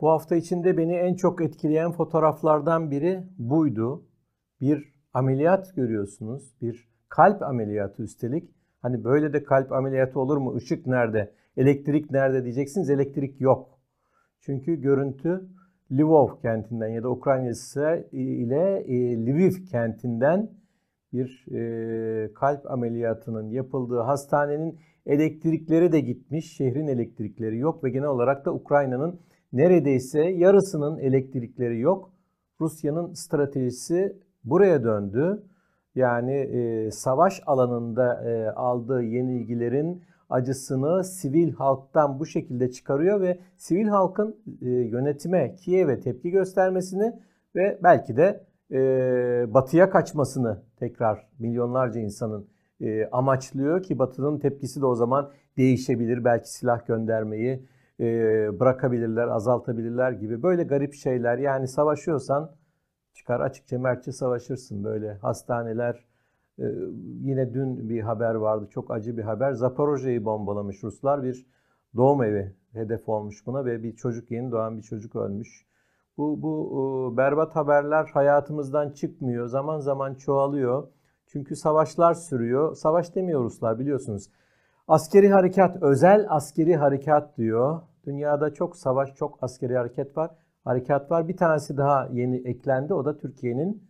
Bu hafta içinde beni en çok etkileyen fotoğraflardan biri buydu. Bir ameliyat görüyorsunuz. Bir kalp ameliyatı üstelik. Hani böyle de kalp ameliyatı olur mu? Işık nerede? Elektrik nerede diyeceksiniz. Elektrik yok. Çünkü görüntü Lvov kentinden ya da Ukraynası ile Lviv kentinden bir e, kalp ameliyatının yapıldığı hastanenin elektrikleri de gitmiş. Şehrin elektrikleri yok ve genel olarak da Ukrayna'nın neredeyse yarısının elektrikleri yok. Rusya'nın stratejisi buraya döndü. Yani e, savaş alanında e, aldığı yenilgilerin acısını sivil halktan bu şekilde çıkarıyor ve sivil halkın e, yönetime, Kiev'e tepki göstermesini ve belki de e, batıya kaçmasını tekrar milyonlarca insanın e, amaçlıyor ki batının tepkisi de o zaman değişebilir. Belki silah göndermeyi bırakabilirler, azaltabilirler gibi böyle garip şeyler. Yani savaşıyorsan çıkar açıkça mertçe savaşırsın böyle hastaneler. E, yine dün bir haber vardı çok acı bir haber. Zaporojye'yi bombalamış Ruslar bir doğum evi hedef olmuş buna ve bir çocuk yeni doğan bir çocuk ölmüş. Bu, bu berbat haberler hayatımızdan çıkmıyor. Zaman zaman çoğalıyor. Çünkü savaşlar sürüyor. Savaş demiyor Ruslar biliyorsunuz. Askeri harekat, özel askeri harekat diyor. Dünyada çok savaş, çok askeri hareket var. Harekat var. Bir tanesi daha yeni eklendi. O da Türkiye'nin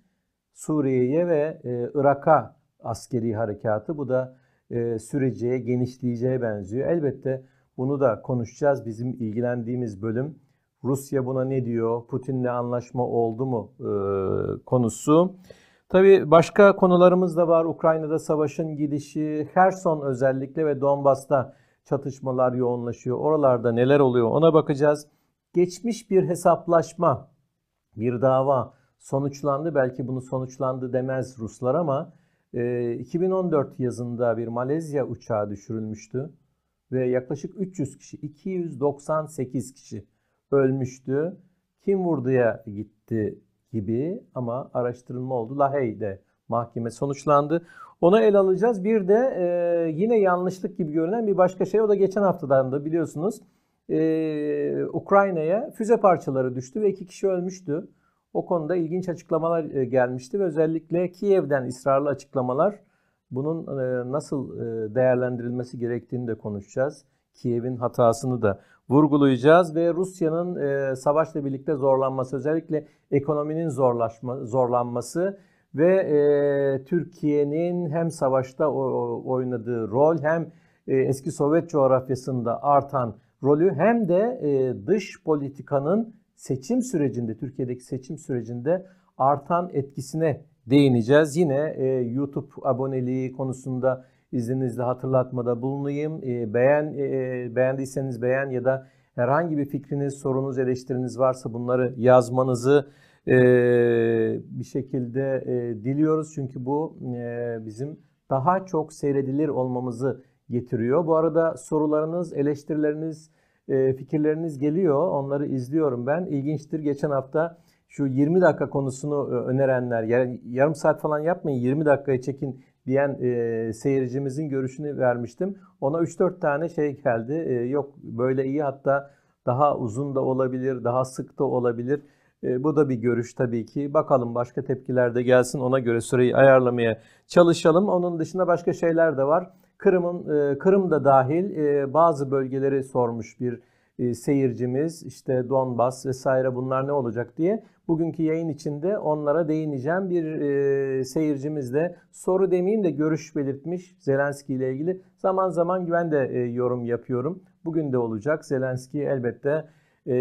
Suriye'ye ve e, Irak'a askeri harekatı. Bu da e, süreceğe, genişleyeceğe benziyor. Elbette bunu da konuşacağız. Bizim ilgilendiğimiz bölüm Rusya buna ne diyor? Putin'le anlaşma oldu mu e, konusu. Tabii başka konularımız da var. Ukrayna'da savaşın gidişi, Kherson özellikle ve Donbas'ta çatışmalar yoğunlaşıyor. Oralarda neler oluyor ona bakacağız. Geçmiş bir hesaplaşma, bir dava sonuçlandı. Belki bunu sonuçlandı demez Ruslar ama 2014 yazında bir Malezya uçağı düşürülmüştü ve yaklaşık 300 kişi, 298 kişi ölmüştü. Kim vurduya gitti gibi ama araştırılma oldu. Lahey'de mahkeme sonuçlandı. Ona el alacağız. Bir de e, yine yanlışlık gibi görünen bir başka şey. O da geçen haftadan da biliyorsunuz. E, Ukrayna'ya füze parçaları düştü ve iki kişi ölmüştü. O konuda ilginç açıklamalar e, gelmişti ve özellikle Kiev'den ısrarlı açıklamalar bunun e, nasıl e, değerlendirilmesi gerektiğini de konuşacağız. Kiev'in hatasını da vurgulayacağız ve Rusya'nın e, savaşla birlikte zorlanması, özellikle ekonominin zorlaşma, zorlanması ve e, Türkiye'nin hem savaşta oynadığı rol hem e, eski Sovyet coğrafyasında artan rolü hem de e, dış politikanın seçim sürecinde, Türkiye'deki seçim sürecinde artan etkisine değineceğiz. Yine e, YouTube aboneliği konusunda izninizle hatırlatmada bulunayım. E, beğen e, beğendiyseniz beğen ya da herhangi bir fikriniz, sorunuz, eleştiriniz varsa bunları yazmanızı e, bir şekilde e, diliyoruz. Çünkü bu e, bizim daha çok seyredilir olmamızı getiriyor. Bu arada sorularınız, eleştirileriniz, e, fikirleriniz geliyor. Onları izliyorum ben. İlginçtir. Geçen hafta şu 20 dakika konusunu önerenler, yani yarım saat falan yapmayın 20 dakikaya çekin diyen e, seyircimizin görüşünü vermiştim. Ona 3-4 tane şey geldi. E, yok böyle iyi hatta daha uzun da olabilir, daha sık da olabilir. E, bu da bir görüş tabii ki. Bakalım başka tepkiler de gelsin. Ona göre süreyi ayarlamaya çalışalım. Onun dışında başka şeyler de var. Kırım'ın e, Kırım da dahil e, bazı bölgeleri sormuş bir e, seyircimiz. İşte Donbas vesaire bunlar ne olacak diye. Bugünkü yayın içinde onlara değineceğim. Bir e, seyircimiz de soru demeyeyim de görüş belirtmiş Zelenski ile ilgili. Zaman zaman ben de e, yorum yapıyorum. Bugün de olacak. Zelenski elbette e,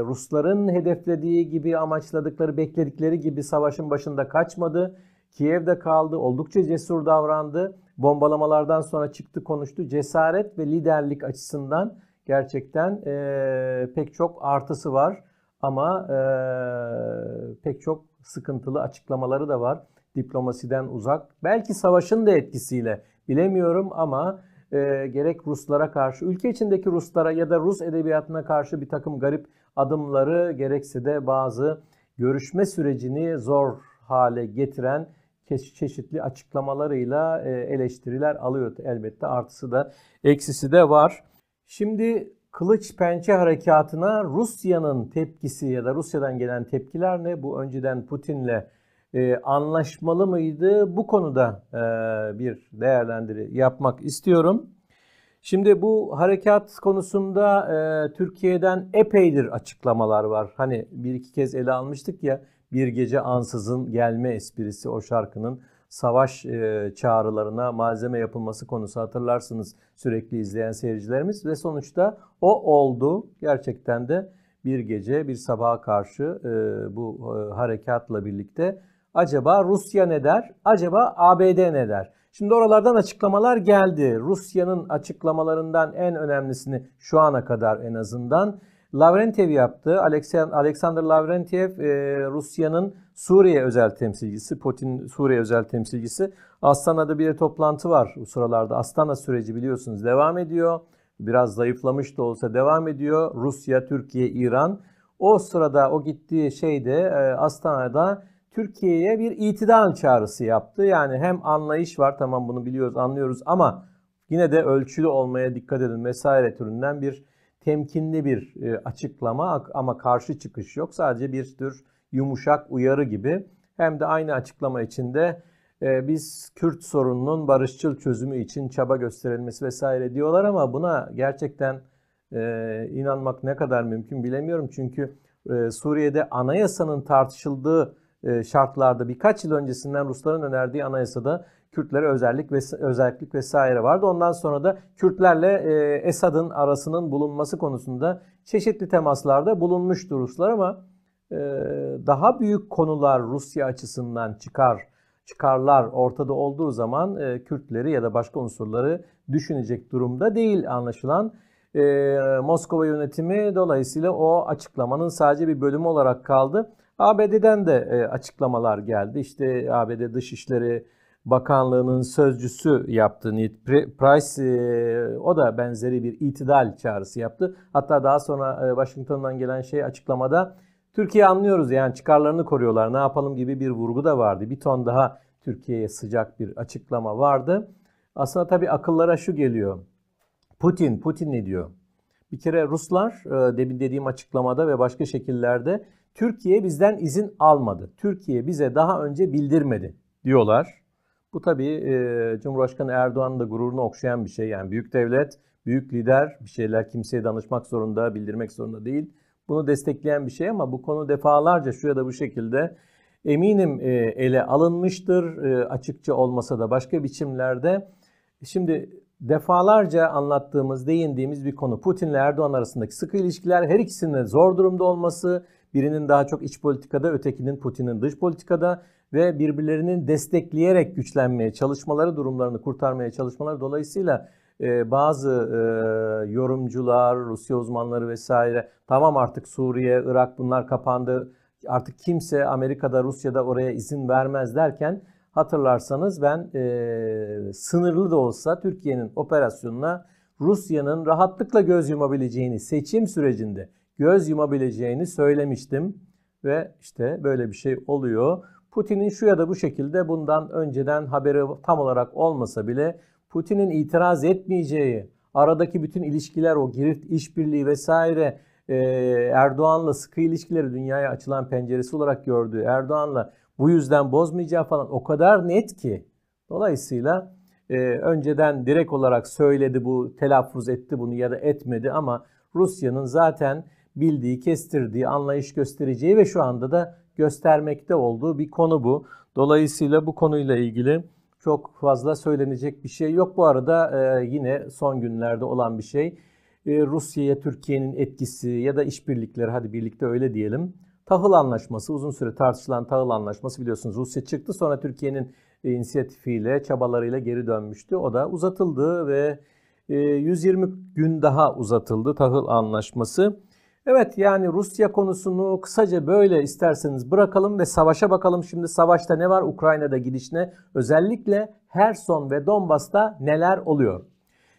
Rusların hedeflediği gibi, amaçladıkları, bekledikleri gibi savaşın başında kaçmadı. Kiev'de kaldı, oldukça cesur davrandı. Bombalamalardan sonra çıktı konuştu. Cesaret ve liderlik açısından gerçekten e, pek çok artısı var. Ama e, pek çok sıkıntılı açıklamaları da var. Diplomasiden uzak. Belki savaşın da etkisiyle bilemiyorum ama e, gerek Ruslara karşı, ülke içindeki Ruslara ya da Rus edebiyatına karşı bir takım garip adımları gerekse de bazı görüşme sürecini zor hale getiren çeşitli açıklamalarıyla e, eleştiriler alıyor elbette. Artısı da eksisi de var. Şimdi Kılıç Pençe Harekatı'na Rusya'nın tepkisi ya da Rusya'dan gelen tepkiler ne? Bu önceden Putin'le e, anlaşmalı mıydı? Bu konuda e, bir değerlendiri yapmak istiyorum. Şimdi bu harekat konusunda e, Türkiye'den epeydir açıklamalar var. Hani bir iki kez ele almıştık ya bir gece ansızın gelme esprisi o şarkının savaş e, çağrılarına malzeme yapılması konusu hatırlarsınız sürekli izleyen seyircilerimiz ve sonuçta o oldu. Gerçekten de bir gece bir sabaha karşı e, bu e, harekatla birlikte acaba Rusya ne der? Acaba ABD ne der? Şimdi oralardan açıklamalar geldi. Rusya'nın açıklamalarından en önemlisini şu ana kadar en azından Lavrentiev yaptı. Alexander Lavrentiev Rusya'nın Suriye özel temsilcisi, Putin Suriye özel temsilcisi. Astana'da bir toplantı var bu sıralarda. Astana süreci biliyorsunuz devam ediyor. Biraz zayıflamış da olsa devam ediyor. Rusya, Türkiye, İran. O sırada o gittiği şeyde e, Astana'da Türkiye'ye bir itidal çağrısı yaptı. Yani hem anlayış var tamam bunu biliyoruz anlıyoruz ama yine de ölçülü olmaya dikkat edin vesaire türünden bir temkinli bir e, açıklama ama karşı çıkış yok. Sadece bir tür yumuşak uyarı gibi hem de aynı açıklama içinde e, biz Kürt sorununun barışçıl çözümü için çaba gösterilmesi vesaire diyorlar ama buna gerçekten e, inanmak ne kadar mümkün bilemiyorum. Çünkü Suriye'de anayasanın tartışıldığı şartlarda birkaç yıl öncesinden Rusların önerdiği anayasada Kürtlere özellik ve özellik vesaire vardı. Ondan sonra da Kürtlerle e, Esad'ın arasının bulunması konusunda çeşitli temaslarda bulunmuştu Ruslar ama e, daha büyük konular Rusya açısından çıkar çıkarlar ortada olduğu zaman e, Kürtleri ya da başka unsurları düşünecek durumda değil anlaşılan. E, Moskova yönetimi dolayısıyla o açıklamanın sadece bir bölümü olarak kaldı. ABD'den de e, açıklamalar geldi. İşte ABD Dışişleri Bakanlığı'nın sözcüsü yaptı. Ned Price e, o da benzeri bir itidal çağrısı yaptı. Hatta daha sonra e, Washington'dan gelen şey açıklamada Türkiye anlıyoruz yani çıkarlarını koruyorlar ne yapalım gibi bir vurgu da vardı. Bir ton daha Türkiye'ye sıcak bir açıklama vardı. Aslında tabii akıllara şu geliyor. Putin, Putin ne diyor? Bir kere Ruslar e, demin dediğim açıklamada ve başka şekillerde Türkiye bizden izin almadı. Türkiye bize daha önce bildirmedi diyorlar. Bu tabii e, Cumhurbaşkanı Erdoğan'ın da gururunu okşayan bir şey. Yani büyük devlet, büyük lider bir şeyler kimseye danışmak zorunda, bildirmek zorunda değil. Bunu destekleyen bir şey ama bu konu defalarca şu ya da bu şekilde eminim e, ele alınmıştır. E, açıkça olmasa da başka biçimlerde. Şimdi defalarca anlattığımız, değindiğimiz bir konu. Putin ile Erdoğan arasındaki sıkı ilişkiler, her ikisinin zor durumda olması, birinin daha çok iç politikada, ötekinin Putin'in dış politikada ve birbirlerinin destekleyerek güçlenmeye çalışmaları, durumlarını kurtarmaya çalışmaları dolayısıyla e, bazı e, yorumcular, Rusya uzmanları vesaire tamam artık Suriye, Irak bunlar kapandı. Artık kimse Amerika'da, Rusya'da oraya izin vermez derken hatırlarsanız ben e, sınırlı da olsa Türkiye'nin operasyonuna Rusya'nın rahatlıkla göz yumabileceğini seçim sürecinde göz yumabileceğini söylemiştim ve işte böyle bir şey oluyor. Putin'in şu ya da bu şekilde bundan önceden haberi tam olarak olmasa bile Putin'in itiraz etmeyeceği, aradaki bütün ilişkiler, o girift işbirliği vesaire e, Erdoğan'la sıkı ilişkileri dünyaya açılan penceresi olarak gördüğü Erdoğan'la bu yüzden bozmayacağı falan o kadar net ki. Dolayısıyla e, önceden direkt olarak söyledi bu, telaffuz etti bunu ya da etmedi ama Rusya'nın zaten bildiği, kestirdiği, anlayış göstereceği ve şu anda da göstermekte olduğu bir konu bu. Dolayısıyla bu konuyla ilgili çok fazla söylenecek bir şey yok. Bu arada e, yine son günlerde olan bir şey. E, Rusya'ya Türkiye'nin etkisi ya da işbirlikleri hadi birlikte öyle diyelim. Tahıl anlaşması uzun süre tartışılan tahıl anlaşması biliyorsunuz Rusya çıktı sonra Türkiye'nin inisiyatifiyle çabalarıyla geri dönmüştü. O da uzatıldı ve 120 e, gün daha uzatıldı tahıl anlaşması. Evet yani Rusya konusunu kısaca böyle isterseniz bırakalım ve savaşa bakalım. Şimdi savaşta ne var? Ukrayna'da gidiş ne? Özellikle Herson ve Donbas'ta neler oluyor?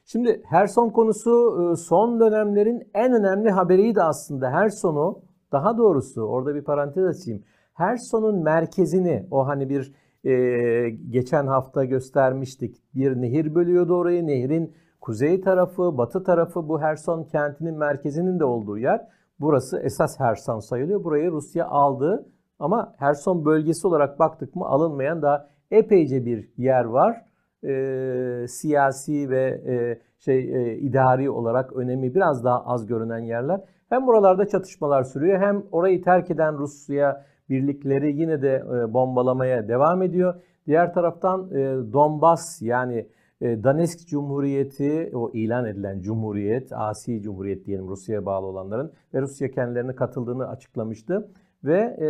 Şimdi Herson konusu e, son dönemlerin en önemli haberiydi aslında. Herson'u daha doğrusu orada bir parantez açayım. Herson'un merkezini o hani bir e, geçen hafta göstermiştik. Bir nehir bölüyordu orayı. Nehrin kuzey tarafı, batı tarafı bu Herson kentinin merkezinin de olduğu yer. Burası esas Herson sayılıyor. Burayı Rusya aldı ama Herson bölgesi olarak baktık mı alınmayan daha epeyce bir yer var. E, siyasi ve e, şey e, idari olarak önemi biraz daha az görünen yerler. Hem buralarda çatışmalar sürüyor hem orayı terk eden Rusya birlikleri yine de e, bombalamaya devam ediyor. Diğer taraftan e, Donbas yani e, Donetsk Cumhuriyeti o ilan edilen cumhuriyet, asi cumhuriyet diyelim Rusya'ya bağlı olanların ve Rusya kendilerine katıldığını açıklamıştı. Ve e,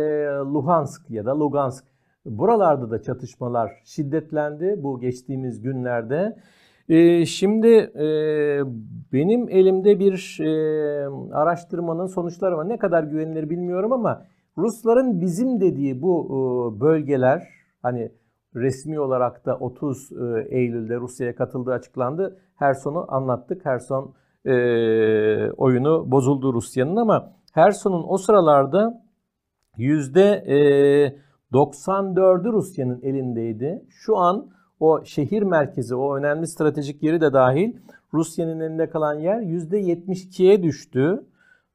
Luhansk ya da Lugansk buralarda da çatışmalar şiddetlendi bu geçtiğimiz günlerde. E, şimdi e, benim elimde bir e, araştırmanın sonuçları var. Ne kadar güvenilir bilmiyorum ama Rusların bizim dediği bu e, bölgeler hani resmi olarak da 30 e, Eylül'de Rusya'ya katıldığı açıklandı. Herson'u anlattık. Herson e, oyunu bozuldu Rusya'nın ama Herson'un o sıralarda yüzde 94'ü Rusya'nın elindeydi. Şu an o şehir merkezi, o önemli stratejik yeri de dahil Rusya'nın elinde kalan yer %72'ye düştü.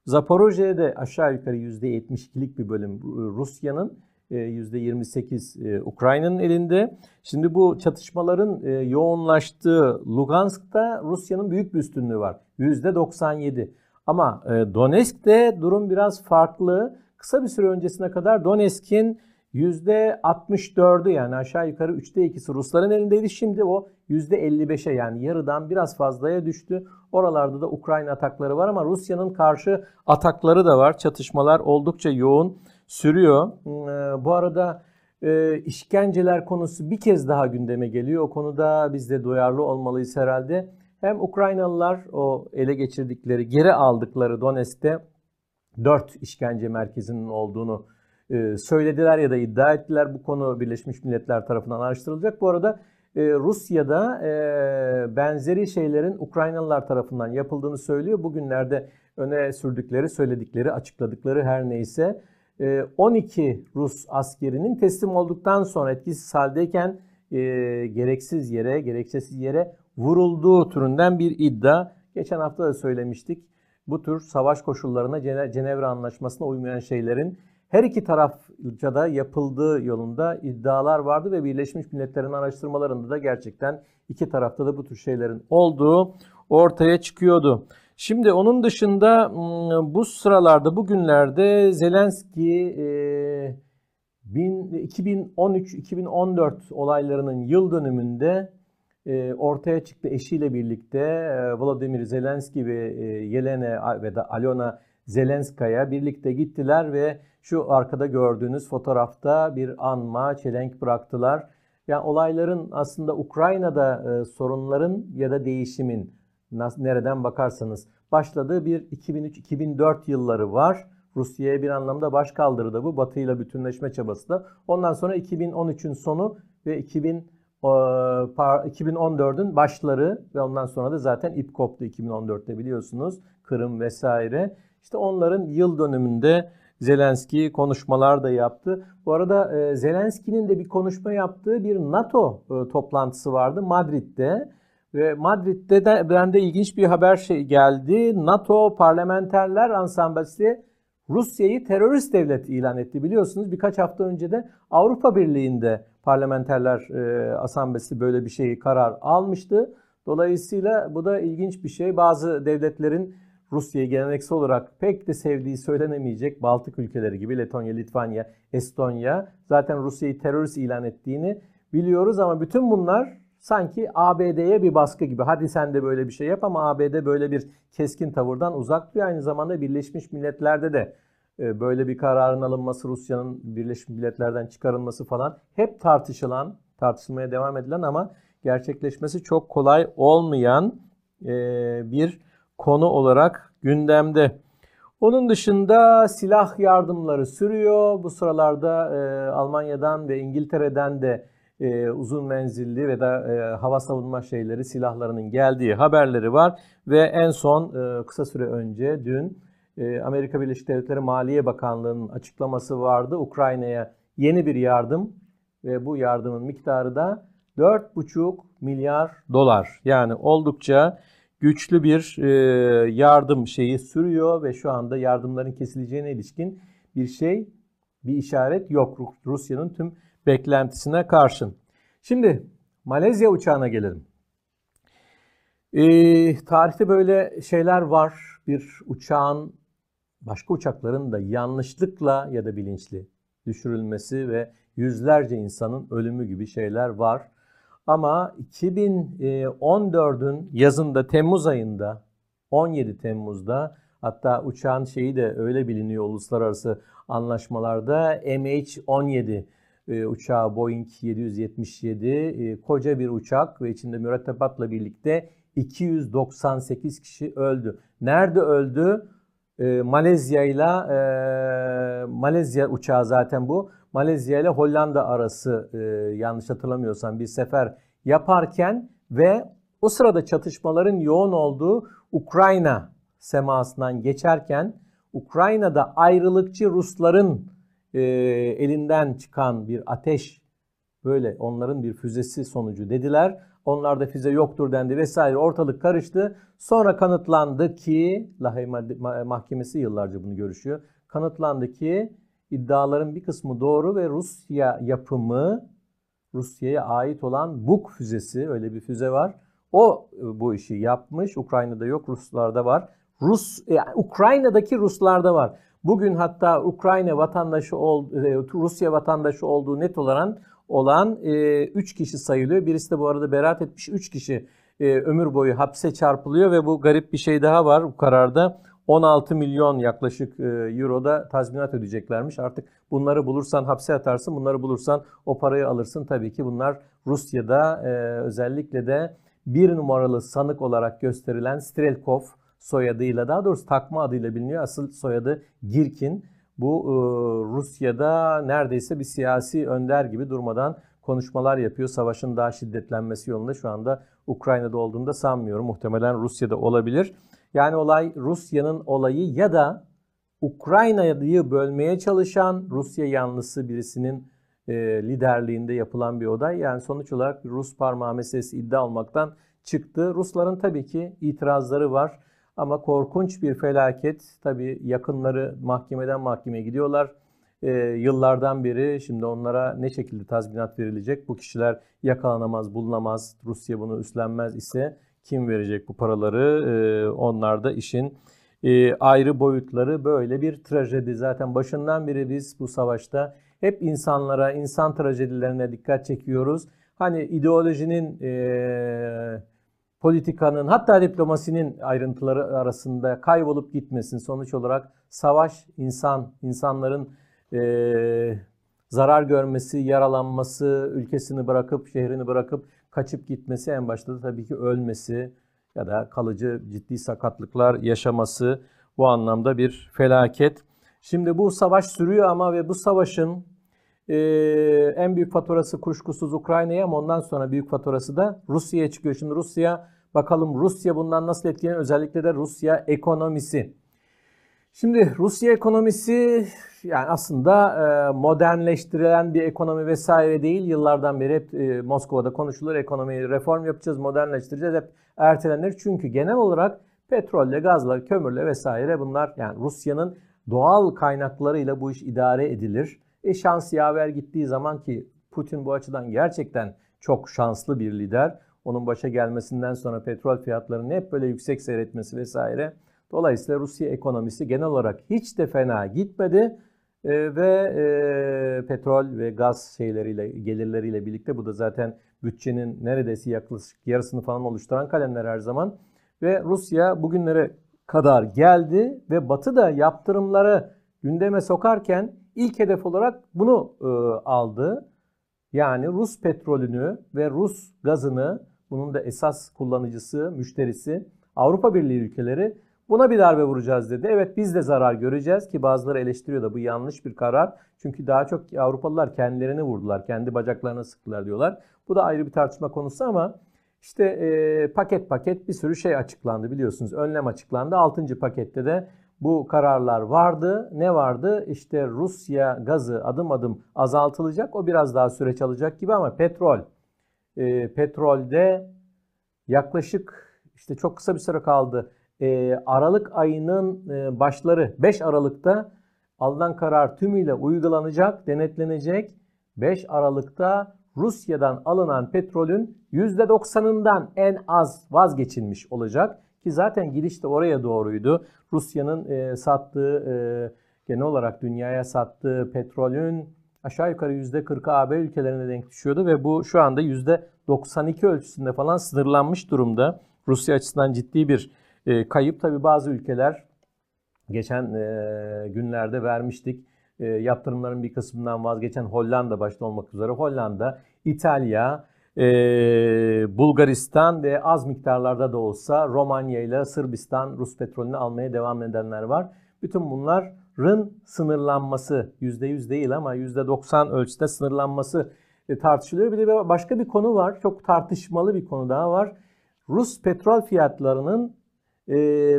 Zaporojye'de aşağı yukarı %72'lik bir bölüm Rusya'nın, %28 e, Ukrayna'nın elinde. Şimdi bu çatışmaların e, yoğunlaştığı Lugansk'ta Rusya'nın büyük bir üstünlüğü var. %97. Ama e, Donetsk'te durum biraz farklı. Kısa bir süre öncesine kadar Donetsk'in %64'ü yani aşağı yukarı 3'te 2'si Rusların elindeydi. Şimdi o %55'e yani yarıdan biraz fazlaya düştü. Oralarda da Ukrayna atakları var ama Rusya'nın karşı atakları da var. Çatışmalar oldukça yoğun sürüyor. Ee, bu arada e, işkenceler konusu bir kez daha gündeme geliyor. O konuda biz de duyarlı olmalıyız herhalde. Hem Ukraynalılar o ele geçirdikleri, geri aldıkları Donetsk'te 4 işkence merkezinin olduğunu e, söylediler ya da iddia ettiler. Bu konu Birleşmiş Milletler tarafından araştırılacak. Bu arada e, Rusya'da e, benzeri şeylerin Ukraynalılar tarafından yapıldığını söylüyor. Bugünlerde öne sürdükleri, söyledikleri, açıkladıkları her neyse 12 Rus askerinin teslim olduktan sonra etkisiz haldeyken gereksiz yere, gereksiz yere vurulduğu türünden bir iddia. Geçen hafta da söylemiştik. Bu tür savaş koşullarına Cenevre Anlaşması'na uymayan şeylerin her iki tarafça da yapıldığı yolunda iddialar vardı ve Birleşmiş Milletler'in araştırmalarında da gerçekten iki tarafta da bu tür şeylerin olduğu ortaya çıkıyordu. Şimdi onun dışında bu sıralarda bugünlerde Zelenski 2013-2014 olaylarının yıl dönümünde ortaya çıktı eşiyle birlikte Vladimir Zelenski ve Yelena ve da Alona Zelenskaya birlikte gittiler ve şu arkada gördüğünüz fotoğrafta bir anma, çelenk bıraktılar. Yani olayların aslında Ukrayna'da e, sorunların ya da değişimin nereden bakarsanız başladığı bir 2003-2004 yılları var. Rusya'ya bir anlamda baş kaldırdı bu. Batı ile bütünleşme çabası da. Ondan sonra 2013'ün sonu ve 2000 2014'ün başları ve ondan sonra da zaten ip koptu 2014'te biliyorsunuz. Kırım vesaire. İşte onların yıl dönümünde Zelenski konuşmalar da yaptı. Bu arada e, Zelenski'nin de bir konuşma yaptığı bir NATO e, toplantısı vardı Madrid'de. Ve Madrid'de de bende ilginç bir haber şey geldi. NATO Parlamenterler Ansamblesi Rusya'yı terörist devlet ilan etti. Biliyorsunuz birkaç hafta önce de Avrupa Birliği'nde Parlamenterler e, Asamblesi böyle bir şeyi karar almıştı. Dolayısıyla bu da ilginç bir şey. Bazı devletlerin Rusya'yı geleneksel olarak pek de sevdiği söylenemeyecek Baltık ülkeleri gibi Letonya, Litvanya, Estonya zaten Rusya'yı terörist ilan ettiğini biliyoruz ama bütün bunlar sanki ABD'ye bir baskı gibi. Hadi sen de böyle bir şey yap ama ABD böyle bir keskin tavırdan uzak duruyor. Aynı zamanda Birleşmiş Milletler'de de e, böyle bir kararın alınması, Rusya'nın Birleşmiş Milletler'den çıkarılması falan hep tartışılan, tartışılmaya devam edilen ama gerçekleşmesi çok kolay olmayan e, bir konu olarak gündemde. Onun dışında silah yardımları sürüyor. Bu sıralarda e, Almanya'dan ve İngiltere'den de e, uzun menzilli ve da e, hava savunma şeyleri silahlarının geldiği haberleri var. Ve en son e, kısa süre önce dün e, Amerika Birleşik Devletleri Maliye Bakanlığı'nın açıklaması vardı. Ukrayna'ya yeni bir yardım ve bu yardımın miktarı da 4,5 milyar dolar. Yani oldukça güçlü bir e, yardım şeyi sürüyor ve şu anda yardımların kesileceğine ilişkin bir şey, bir işaret yok Rusya'nın tüm beklentisine karşın. Şimdi Malezya uçağına gelelim. E, tarihte böyle şeyler var. Bir uçağın başka uçakların da yanlışlıkla ya da bilinçli düşürülmesi ve yüzlerce insanın ölümü gibi şeyler var. Ama 2014'ün yazında Temmuz ayında 17 Temmuz'da hatta uçağın şeyi de öyle biliniyor uluslararası anlaşmalarda MH17 e, uçağı Boeing 777 e, koca bir uçak ve içinde mürettebatla birlikte 298 kişi öldü. Nerede öldü? E, Malezya ile Malezya uçağı zaten bu. Malezya ile Hollanda arası e, yanlış hatırlamıyorsam bir sefer yaparken ve o sırada çatışmaların yoğun olduğu Ukrayna semasından geçerken Ukrayna'da ayrılıkçı Rusların e, elinden çıkan bir ateş böyle onların bir füzesi sonucu dediler. Onlarda füze yoktur dendi vesaire ortalık karıştı. Sonra kanıtlandı ki Lahey Mahkemesi yıllarca bunu görüşüyor. Kanıtlandı ki iddiaların bir kısmı doğru ve Rusya yapımı Rusya'ya ait olan Buk füzesi öyle bir füze var. O e, bu işi yapmış. Ukrayna'da yok, Ruslarda var. Rus yani Ukrayna'daki Ruslarda var. Bugün hatta Ukrayna vatandaşı ol, e, Rusya vatandaşı olduğu net olan olan 3 e, kişi sayılıyor. Birisi de bu arada beraat etmiş 3 kişi e, ömür boyu hapse çarpılıyor ve bu garip bir şey daha var bu kararda. 16 milyon yaklaşık euroda tazminat ödeyeceklermiş. Artık bunları bulursan hapse atarsın, bunları bulursan o parayı alırsın. Tabii ki bunlar Rusya'da özellikle de bir numaralı sanık olarak gösterilen Strelkov soyadıyla daha doğrusu takma adıyla biliniyor. Asıl soyadı Girkin. Bu e, Rusya'da neredeyse bir siyasi önder gibi durmadan konuşmalar yapıyor. Savaşın daha şiddetlenmesi yolunda şu anda Ukrayna'da olduğunu da sanmıyorum. Muhtemelen Rusya'da olabilir. Yani olay Rusya'nın olayı ya da Ukrayna'yı bölmeye çalışan Rusya yanlısı birisinin e, liderliğinde yapılan bir olay. Yani sonuç olarak Rus parmağı meselesi iddia olmaktan çıktı. Rusların tabii ki itirazları var. Ama korkunç bir felaket. Tabii yakınları mahkemeden mahkemeye gidiyorlar. E, yıllardan beri şimdi onlara ne şekilde tazminat verilecek? Bu kişiler yakalanamaz, bulunamaz. Rusya bunu üstlenmez ise kim verecek bu paraları? E, onlar da işin e, ayrı boyutları böyle bir trajedi. Zaten başından beri biz bu savaşta hep insanlara, insan trajedilerine dikkat çekiyoruz. Hani ideolojinin e, politikanın hatta diplomasinin ayrıntıları arasında kaybolup gitmesin. Sonuç olarak savaş insan, insanların e, zarar görmesi, yaralanması, ülkesini bırakıp, şehrini bırakıp kaçıp gitmesi en başta da tabii ki ölmesi ya da kalıcı ciddi sakatlıklar yaşaması bu anlamda bir felaket. Şimdi bu savaş sürüyor ama ve bu savaşın e, en büyük faturası kuşkusuz Ukrayna'ya ama ondan sonra büyük faturası da Rusya'ya çıkıyor. Şimdi Rusya bakalım Rusya bundan nasıl etkileniyor? Özellikle de Rusya ekonomisi. Şimdi Rusya ekonomisi yani aslında e, modernleştirilen bir ekonomi vesaire değil. Yıllardan beri hep e, Moskova'da konuşulur. Ekonomiyi reform yapacağız, modernleştireceğiz. Hep ertelenir. Çünkü genel olarak petrolle, gazla, kömürle vesaire bunlar yani Rusya'nın doğal kaynaklarıyla bu iş idare edilir. E şans yaver gittiği zaman ki Putin bu açıdan gerçekten çok şanslı bir lider. Onun başa gelmesinden sonra petrol fiyatlarının hep böyle yüksek seyretmesi vesaire. Dolayısıyla Rusya ekonomisi genel olarak hiç de fena gitmedi. E, ve e, petrol ve gaz şeyleriyle gelirleriyle birlikte bu da zaten bütçenin neredeyse yaklaşık yarısını falan oluşturan kalemler her zaman. Ve Rusya bugünlere kadar geldi ve Batı da yaptırımları gündeme sokarken ilk hedef olarak bunu e, aldı. Yani Rus petrolünü ve Rus gazını bunun da esas kullanıcısı, müşterisi Avrupa Birliği ülkeleri buna bir darbe vuracağız dedi. Evet biz de zarar göreceğiz ki bazıları eleştiriyor da bu yanlış bir karar. Çünkü daha çok Avrupalılar kendilerini vurdular, kendi bacaklarına sıktılar diyorlar. Bu da ayrı bir tartışma konusu ama işte e, paket paket bir sürü şey açıklandı biliyorsunuz. Önlem açıklandı. Altıncı pakette de bu kararlar vardı. Ne vardı? İşte Rusya gazı adım adım azaltılacak. O biraz daha süreç alacak gibi ama petrol, e, petrolde yaklaşık işte çok kısa bir süre kaldı. E, Aralık ayının e, başları 5 Aralık'ta alınan karar tümüyle uygulanacak, denetlenecek. 5 Aralık'ta Rusya'dan alınan petrolün %90'ından en az vazgeçilmiş olacak. Ki zaten gidiş de oraya doğruydu. Rusya'nın e, sattığı, e, genel olarak dünyaya sattığı petrolün aşağı yukarı %40'ı AB ülkelerine denk düşüyordu ve bu şu anda %92 ölçüsünde falan sınırlanmış durumda. Rusya açısından ciddi bir e, kayıp. Tabi bazı ülkeler geçen e, günlerde vermiştik. E, yaptırımların bir kısmından vazgeçen Hollanda başta olmak üzere Hollanda, İtalya, e, Bulgaristan ve az miktarlarda da olsa Romanya ile Sırbistan Rus petrolünü almaya devam edenler var. Bütün bunların sınırlanması %100 değil ama %90 ölçüde sınırlanması e, tartışılıyor. Bir de başka bir konu var. Çok tartışmalı bir konu daha var. Rus petrol fiyatlarının e,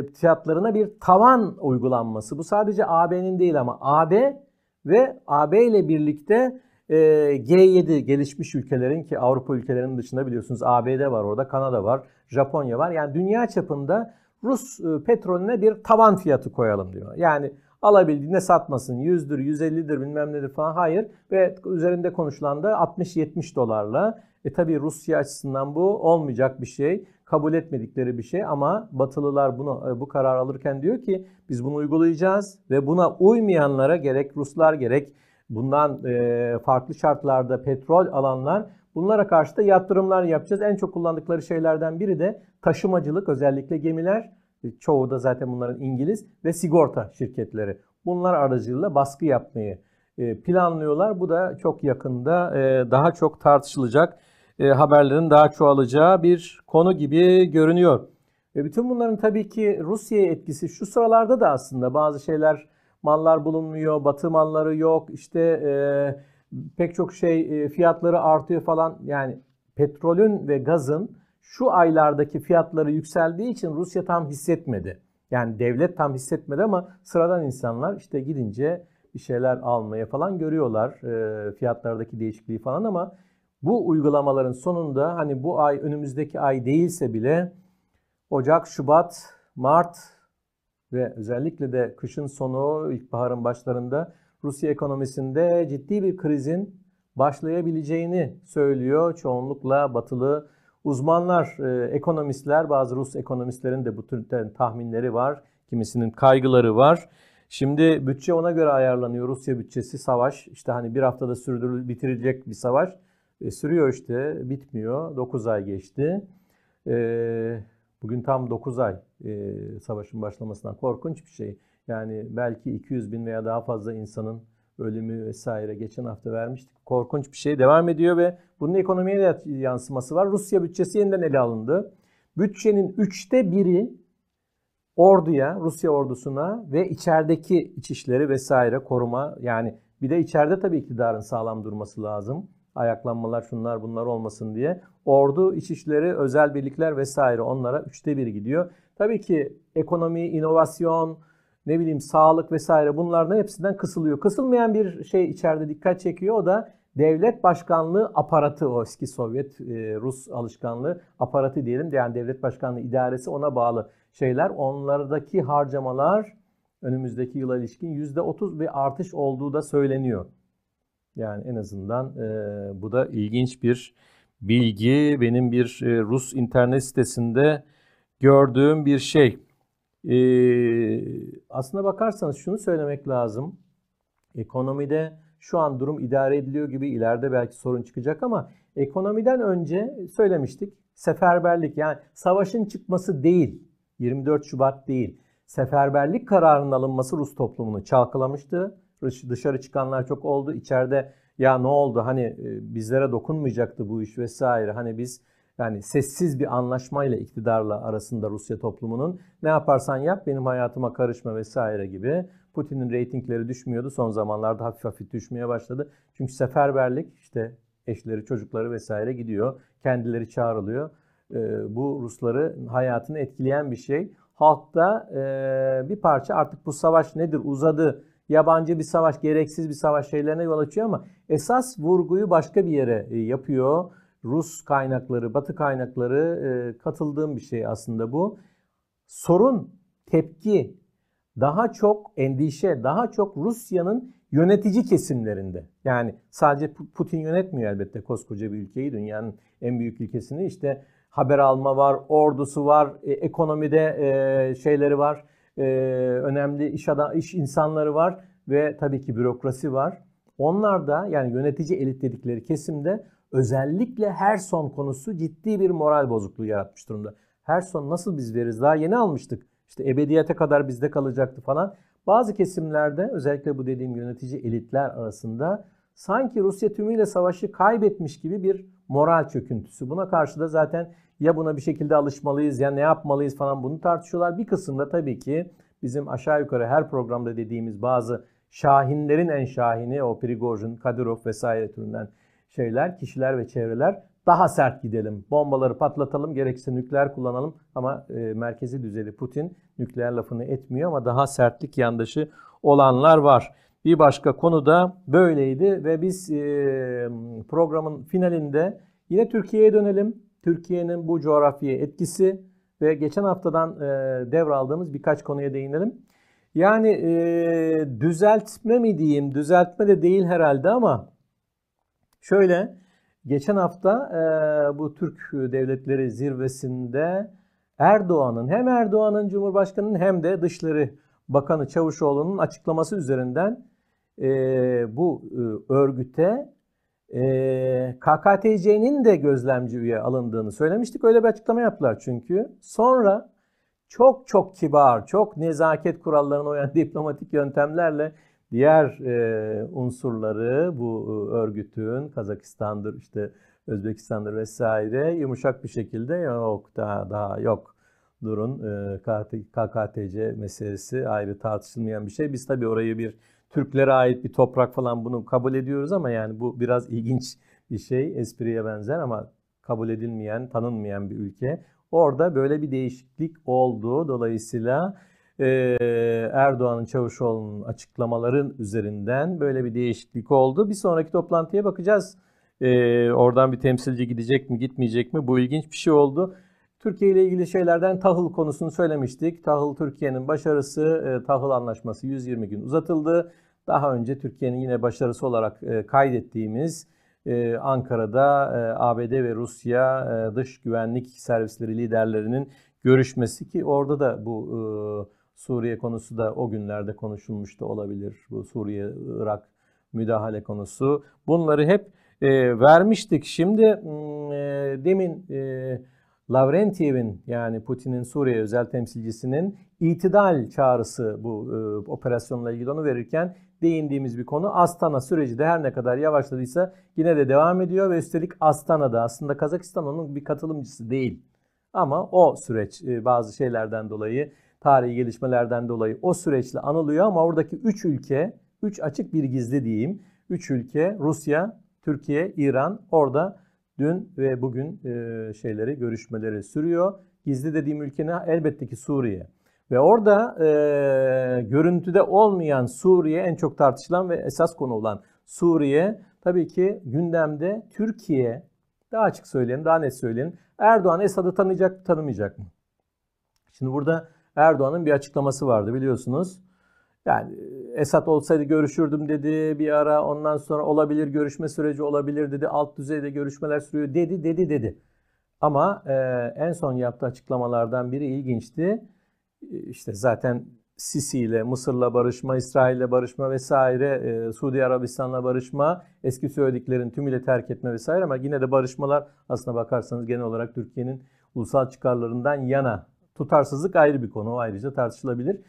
fiyatlarına bir tavan uygulanması. Bu sadece AB'nin değil ama AB ve AB ile birlikte e, G7 gelişmiş ülkelerin ki Avrupa ülkelerinin dışında biliyorsunuz ABD var orada, Kanada var, Japonya var. Yani dünya çapında Rus e, petrolüne bir tavan fiyatı koyalım diyor. Yani alabildiğine satmasın. 100'dür, 150'dir bilmem nedir falan. Hayır. Ve üzerinde konuşulan da 60-70 dolarla. E tabi Rusya açısından bu olmayacak bir şey. Kabul etmedikleri bir şey ama Batılılar bunu e, bu karar alırken diyor ki biz bunu uygulayacağız ve buna uymayanlara gerek Ruslar gerek bundan e, farklı şartlarda petrol alanlar bunlara karşı da yatırımlar yapacağız. En çok kullandıkları şeylerden biri de taşımacılık özellikle gemiler çoğu da zaten bunların İngiliz ve sigorta şirketleri. Bunlar aracılığıyla baskı yapmayı e, planlıyorlar. Bu da çok yakında e, daha çok tartışılacak e, haberlerin daha çoğalacağı bir konu gibi görünüyor. Bütün bunların tabii ki Rusya'ya etkisi şu sıralarda da aslında bazı şeyler mallar bulunmuyor, batı malları yok, işte e, pek çok şey e, fiyatları artıyor falan. Yani petrolün ve gazın şu aylardaki fiyatları yükseldiği için Rusya tam hissetmedi. Yani devlet tam hissetmedi ama sıradan insanlar işte gidince bir şeyler almaya falan görüyorlar e, fiyatlardaki değişikliği falan ama bu uygulamaların sonunda hani bu ay önümüzdeki ay değilse bile Ocak, Şubat, Mart ve özellikle de kışın sonu, ilkbaharın başlarında Rusya ekonomisinde ciddi bir krizin başlayabileceğini söylüyor çoğunlukla batılı uzmanlar, e, ekonomistler, bazı Rus ekonomistlerin de bu tür tahminleri var. Kimisinin kaygıları var. Şimdi bütçe ona göre ayarlanıyor. Rusya bütçesi savaş. İşte hani bir haftada sürdürül bitirilecek bir savaş. E, sürüyor işte, bitmiyor. 9 ay geçti. E, bugün tam 9 ay e, savaşın başlamasından korkunç bir şey. Yani belki 200 bin veya daha fazla insanın ölümü vesaire geçen hafta vermiştik. Korkunç bir şey devam ediyor ve bunun ekonomiye de yansıması var. Rusya bütçesi yeniden ele alındı. Bütçenin üçte biri orduya, Rusya ordusuna ve içerideki içişleri vesaire koruma yani bir de içeride tabii iktidarın sağlam durması lazım. Ayaklanmalar şunlar bunlar olmasın diye. Ordu, içişleri, özel birlikler vesaire onlara üçte bir gidiyor. Tabii ki ekonomi, inovasyon, ne bileyim sağlık vesaire bunlardan hepsinden kısılıyor. Kısılmayan bir şey içeride dikkat çekiyor. O da devlet başkanlığı aparatı o eski Sovyet e, Rus alışkanlığı aparatı diyelim. Yani devlet başkanlığı idaresi ona bağlı şeyler. Onlardaki harcamalar önümüzdeki yıla ilişkin %30 bir artış olduğu da söyleniyor. Yani en azından e, bu da ilginç bir bilgi. Benim bir e, Rus internet sitesinde gördüğüm bir şey. E, aslına bakarsanız şunu söylemek lazım. Ekonomide şu an durum idare ediliyor gibi ileride belki sorun çıkacak ama ekonomiden önce söylemiştik. Seferberlik yani savaşın çıkması değil. 24 Şubat değil. Seferberlik kararının alınması Rus toplumunu çalkalamıştı. Dışarı çıkanlar çok oldu. İçeride ya ne oldu hani e, bizlere dokunmayacaktı bu iş vesaire. Hani biz yani sessiz bir anlaşmayla iktidarla arasında Rusya toplumunun ne yaparsan yap benim hayatıma karışma vesaire gibi. Putin'in reytingleri düşmüyordu. Son zamanlarda hafif hafif düşmeye başladı. Çünkü seferberlik işte eşleri, çocukları vesaire gidiyor. Kendileri çağrılıyor. Ee, bu Rusları hayatını etkileyen bir şey. Halkta e, bir parça artık bu savaş nedir uzadı, yabancı bir savaş, gereksiz bir savaş şeylerine yol açıyor ama esas vurguyu başka bir yere e, yapıyor Rus kaynakları, Batı kaynakları e, katıldığım bir şey aslında bu. Sorun, tepki, daha çok endişe, daha çok Rusya'nın yönetici kesimlerinde. Yani sadece Putin yönetmiyor elbette koskoca bir ülkeyi, dünyanın en büyük ülkesini. İşte haber alma var, ordusu var, e, ekonomide şeyleri var, e, önemli iş, adam, iş insanları var ve tabii ki bürokrasi var. Onlar da yani yönetici elit dedikleri kesimde özellikle her son konusu ciddi bir moral bozukluğu yaratmış durumda. Her son nasıl biz veririz? Daha yeni almıştık. İşte ebediyete kadar bizde kalacaktı falan. Bazı kesimlerde özellikle bu dediğim yönetici elitler arasında sanki Rusya tümüyle savaşı kaybetmiş gibi bir moral çöküntüsü. Buna karşı da zaten ya buna bir şekilde alışmalıyız ya ne yapmalıyız falan bunu tartışıyorlar. Bir kısımda tabii ki bizim aşağı yukarı her programda dediğimiz bazı şahinlerin en şahini o Prigojin, Kadyrov vesaire türünden şeyler, kişiler ve çevreler daha sert gidelim. Bombaları patlatalım, gerekirse nükleer kullanalım ama e, merkezi düzeyde Putin nükleer lafını etmiyor ama daha sertlik yandaşı olanlar var. Bir başka konu da böyleydi ve biz e, programın finalinde yine Türkiye'ye dönelim. Türkiye'nin bu coğrafyaya etkisi ve geçen haftadan e, devraldığımız birkaç konuya değinelim. Yani e, düzeltme mi diyeyim, düzeltme de değil herhalde ama şöyle geçen hafta e, bu Türk Devletleri Zirvesi'nde Erdoğan'ın hem Erdoğan'ın Cumhurbaşkanı'nın hem de Dışişleri Bakanı Çavuşoğlu'nun açıklaması üzerinden e, bu e, örgüte e, KKTC'nin de gözlemci üye alındığını söylemiştik. Öyle bir açıklama yaptılar çünkü. Sonra çok çok kibar, çok nezaket kurallarına uyan diplomatik yöntemlerle diğer e, unsurları bu e, örgütün Kazakistan'dır işte Özbekistan'dır vesaire yumuşak bir şekilde yok daha daha yok durun e, KKTC meselesi ayrı tartışılmayan bir şey. Biz tabii orayı bir Türklere ait bir toprak falan bunu kabul ediyoruz ama yani bu biraz ilginç bir şey. Espriye benzer ama kabul edilmeyen, tanınmayan bir ülke. Orada böyle bir değişiklik oldu. Dolayısıyla e, Erdoğan'ın Çavuşoğlu'nun açıklamaların üzerinden böyle bir değişiklik oldu. Bir sonraki toplantıya bakacağız. E, oradan bir temsilci gidecek mi gitmeyecek mi? Bu ilginç bir şey oldu. Türkiye ile ilgili şeylerden tahıl konusunu söylemiştik. Tahıl Türkiye'nin başarısı, e, tahıl anlaşması 120 gün uzatıldı. Daha önce Türkiye'nin yine başarısı olarak e, kaydettiğimiz e, Ankara'da ABD ve Rusya dış güvenlik servisleri liderlerinin görüşmesi ki orada da bu Suriye konusu da o günlerde konuşulmuştu olabilir. Bu Suriye-Irak müdahale konusu. Bunları hep vermiştik. Şimdi demin Lavrentiev'in yani Putin'in Suriye özel temsilcisinin itidal çağrısı bu e, operasyonla ilgili onu verirken değindiğimiz bir konu. Astana süreci de her ne kadar yavaşladıysa yine de devam ediyor ve üstelik Astana'da aslında Kazakistan onun bir katılımcısı değil. Ama o süreç e, bazı şeylerden dolayı, tarihi gelişmelerden dolayı o süreçle anılıyor ama oradaki 3 ülke, 3 açık bir gizli diyeyim. 3 ülke Rusya, Türkiye, İran orada dün ve bugün e, şeyleri, görüşmeleri sürüyor. Gizli dediğim ülke ne? Elbette ki Suriye. Ve orada e, görüntüde olmayan Suriye en çok tartışılan ve esas konu olan Suriye tabii ki gündemde Türkiye daha açık söyleyelim, daha net söyleyelim. Erdoğan Esad'ı tanıyacak mı, tanımayacak mı? Şimdi burada Erdoğan'ın bir açıklaması vardı biliyorsunuz. Yani Esad olsaydı görüşürdüm dedi bir ara. Ondan sonra olabilir görüşme süreci olabilir dedi. Alt düzeyde görüşmeler sürüyor dedi dedi dedi. Ama e, en son yaptığı açıklamalardan biri ilginçti. İşte zaten Sisi ile Mısır'la barışma, İsrail ile barışma vesaire, e, Suudi Arabistan'la barışma, eski söylediklerin tümüyle terk etme vesaire ama yine de barışmalar aslına bakarsanız genel olarak Türkiye'nin ulusal çıkarlarından yana. Tutarsızlık ayrı bir konu, ayrıca tartışılabilir.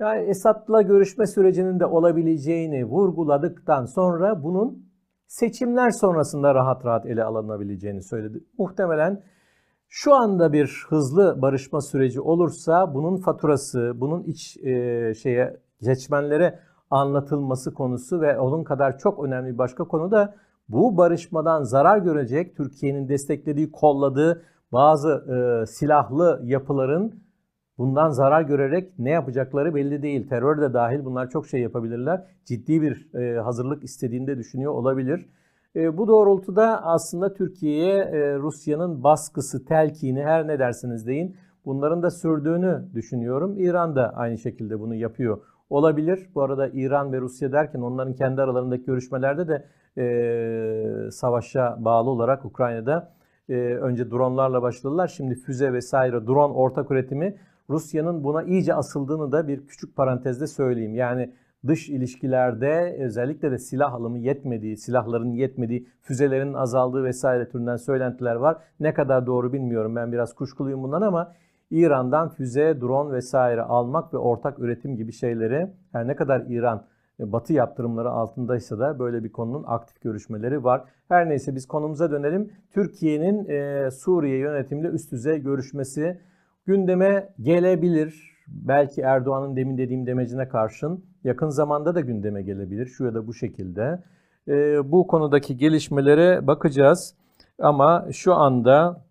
Yani Esad'la görüşme sürecinin de olabileceğini vurguladıktan sonra bunun seçimler sonrasında rahat rahat ele alınabileceğini söyledi. Muhtemelen şu anda bir hızlı barışma süreci olursa bunun faturası, bunun iç e, şeye seçmenlere anlatılması konusu ve onun kadar çok önemli bir başka konu da bu barışmadan zarar görecek Türkiye'nin desteklediği, kolladığı bazı e, silahlı yapıların bundan zarar görerek ne yapacakları belli değil. Terör de dahil bunlar çok şey yapabilirler. Ciddi bir e, hazırlık istediğinde düşünüyor olabilir. E, bu doğrultuda aslında Türkiye'ye e, Rusya'nın baskısı, telkini her ne dersiniz deyin bunların da sürdüğünü düşünüyorum. İran da aynı şekilde bunu yapıyor olabilir. Bu arada İran ve Rusya derken onların kendi aralarındaki görüşmelerde de e, savaşa bağlı olarak Ukrayna'da e, önce dronlarla başladılar. Şimdi füze vesaire drone ortak üretimi Rusya'nın buna iyice asıldığını da bir küçük parantezde söyleyeyim. Yani dış ilişkilerde özellikle de silah alımı yetmediği, silahların yetmediği, füzelerin azaldığı vesaire türünden söylentiler var. Ne kadar doğru bilmiyorum ben biraz kuşkuluyum bundan ama İran'dan füze, drone vesaire almak ve ortak üretim gibi şeyleri her ne kadar İran e, Batı yaptırımları altındaysa da böyle bir konunun aktif görüşmeleri var. Her neyse biz konumuza dönelim. Türkiye'nin e, Suriye yönetimle üst düzey görüşmesi gündeme gelebilir. Belki Erdoğan'ın demin dediğim demecine karşın yakın zamanda da gündeme gelebilir. Şu ya da bu şekilde. E, bu konudaki gelişmelere bakacağız. Ama şu anda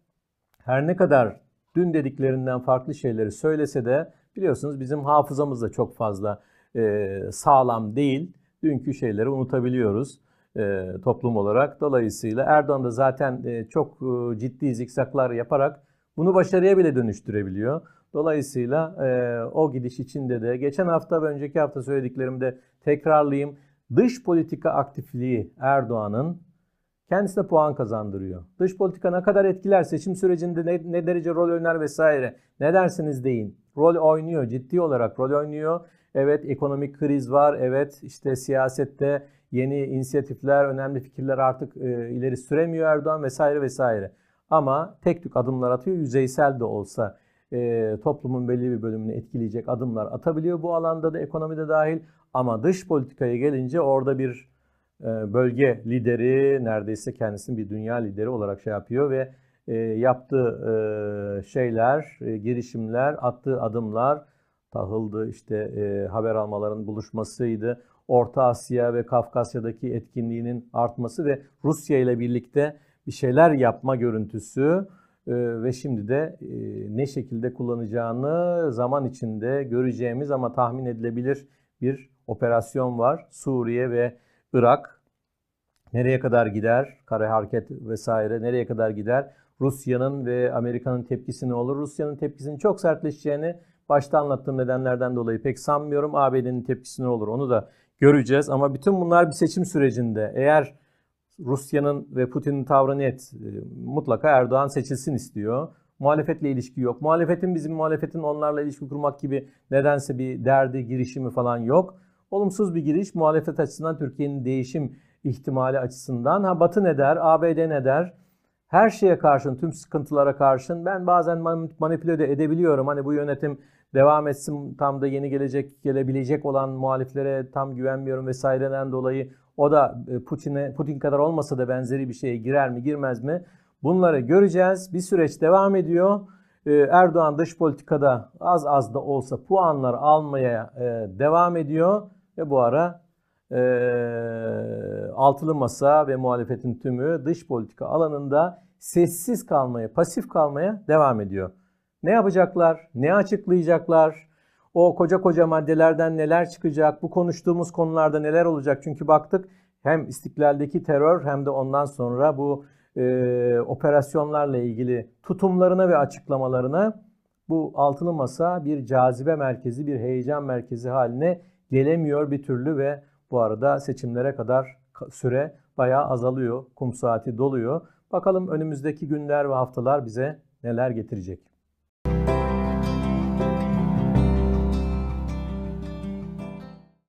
her ne kadar dün dediklerinden farklı şeyleri söylese de biliyorsunuz bizim hafızamız da çok fazla e, sağlam değil. Dünkü şeyleri unutabiliyoruz e, toplum olarak. Dolayısıyla Erdoğan da zaten e, çok e, ciddi zikzaklar yaparak bunu başarıya bile dönüştürebiliyor. Dolayısıyla e, o gidiş içinde de geçen hafta ve önceki hafta söylediklerimi de tekrarlayayım. Dış politika aktifliği Erdoğan'ın kendisine puan kazandırıyor. Dış politika ne kadar etkiler, seçim sürecinde ne, ne derece rol oynar vesaire. Ne dersiniz deyin. Rol oynuyor, ciddi olarak rol oynuyor. Evet ekonomik kriz var, evet işte siyasette yeni inisiyatifler, önemli fikirler artık e, ileri süremiyor Erdoğan vesaire vesaire. Ama tek tük adımlar atıyor, yüzeysel de olsa e, toplumun belli bir bölümünü etkileyecek adımlar atabiliyor bu alanda da ekonomide dahil. Ama dış politikaya gelince orada bir e, bölge lideri neredeyse kendisini bir dünya lideri olarak şey yapıyor ve e, yaptığı e, şeyler, girişimler, attığı adımlar tahıldı işte haber almaların buluşmasıydı. Orta Asya ve Kafkasya'daki etkinliğinin artması ve Rusya ile birlikte bir şeyler yapma görüntüsü ve şimdi de ne şekilde kullanacağını zaman içinde göreceğimiz ama tahmin edilebilir bir operasyon var. Suriye ve Irak nereye kadar gider? Kara hareket vesaire nereye kadar gider? Rusya'nın ve Amerika'nın tepkisi ne olur? Rusya'nın tepkisinin çok sertleşeceğini başta anlattığım nedenlerden dolayı pek sanmıyorum. ABD'nin tepkisi ne olur onu da göreceğiz. Ama bütün bunlar bir seçim sürecinde. Eğer Rusya'nın ve Putin'in tavrı net. E, mutlaka Erdoğan seçilsin istiyor. Muhalefetle ilişki yok. Muhalefetin bizim muhalefetin onlarla ilişki kurmak gibi nedense bir derdi, girişimi falan yok. Olumsuz bir giriş muhalefet açısından Türkiye'nin değişim ihtimali açısından. Ha Batı ne der, ABD ne der? Her şeye karşın, tüm sıkıntılara karşın ben bazen manipüle de edebiliyorum. Hani bu yönetim devam etsin tam da yeni gelecek gelebilecek olan muhaliflere tam güvenmiyorum vesaireden dolayı o da e, Putin'e Putin kadar olmasa da benzeri bir şeye girer mi girmez mi? Bunları göreceğiz. Bir süreç devam ediyor. E, Erdoğan dış politikada az az da olsa puanlar almaya e, devam ediyor ve bu ara e, altılı masa ve muhalefetin tümü dış politika alanında sessiz kalmaya, pasif kalmaya devam ediyor. Ne yapacaklar? Ne açıklayacaklar? O koca koca maddelerden neler çıkacak? Bu konuştuğumuz konularda neler olacak? Çünkü baktık hem istiklaldeki terör hem de ondan sonra bu e, operasyonlarla ilgili tutumlarına ve açıklamalarına bu altılı masa bir cazibe merkezi, bir heyecan merkezi haline gelemiyor bir türlü ve bu arada seçimlere kadar süre bayağı azalıyor. Kum saati doluyor. Bakalım önümüzdeki günler ve haftalar bize neler getirecek.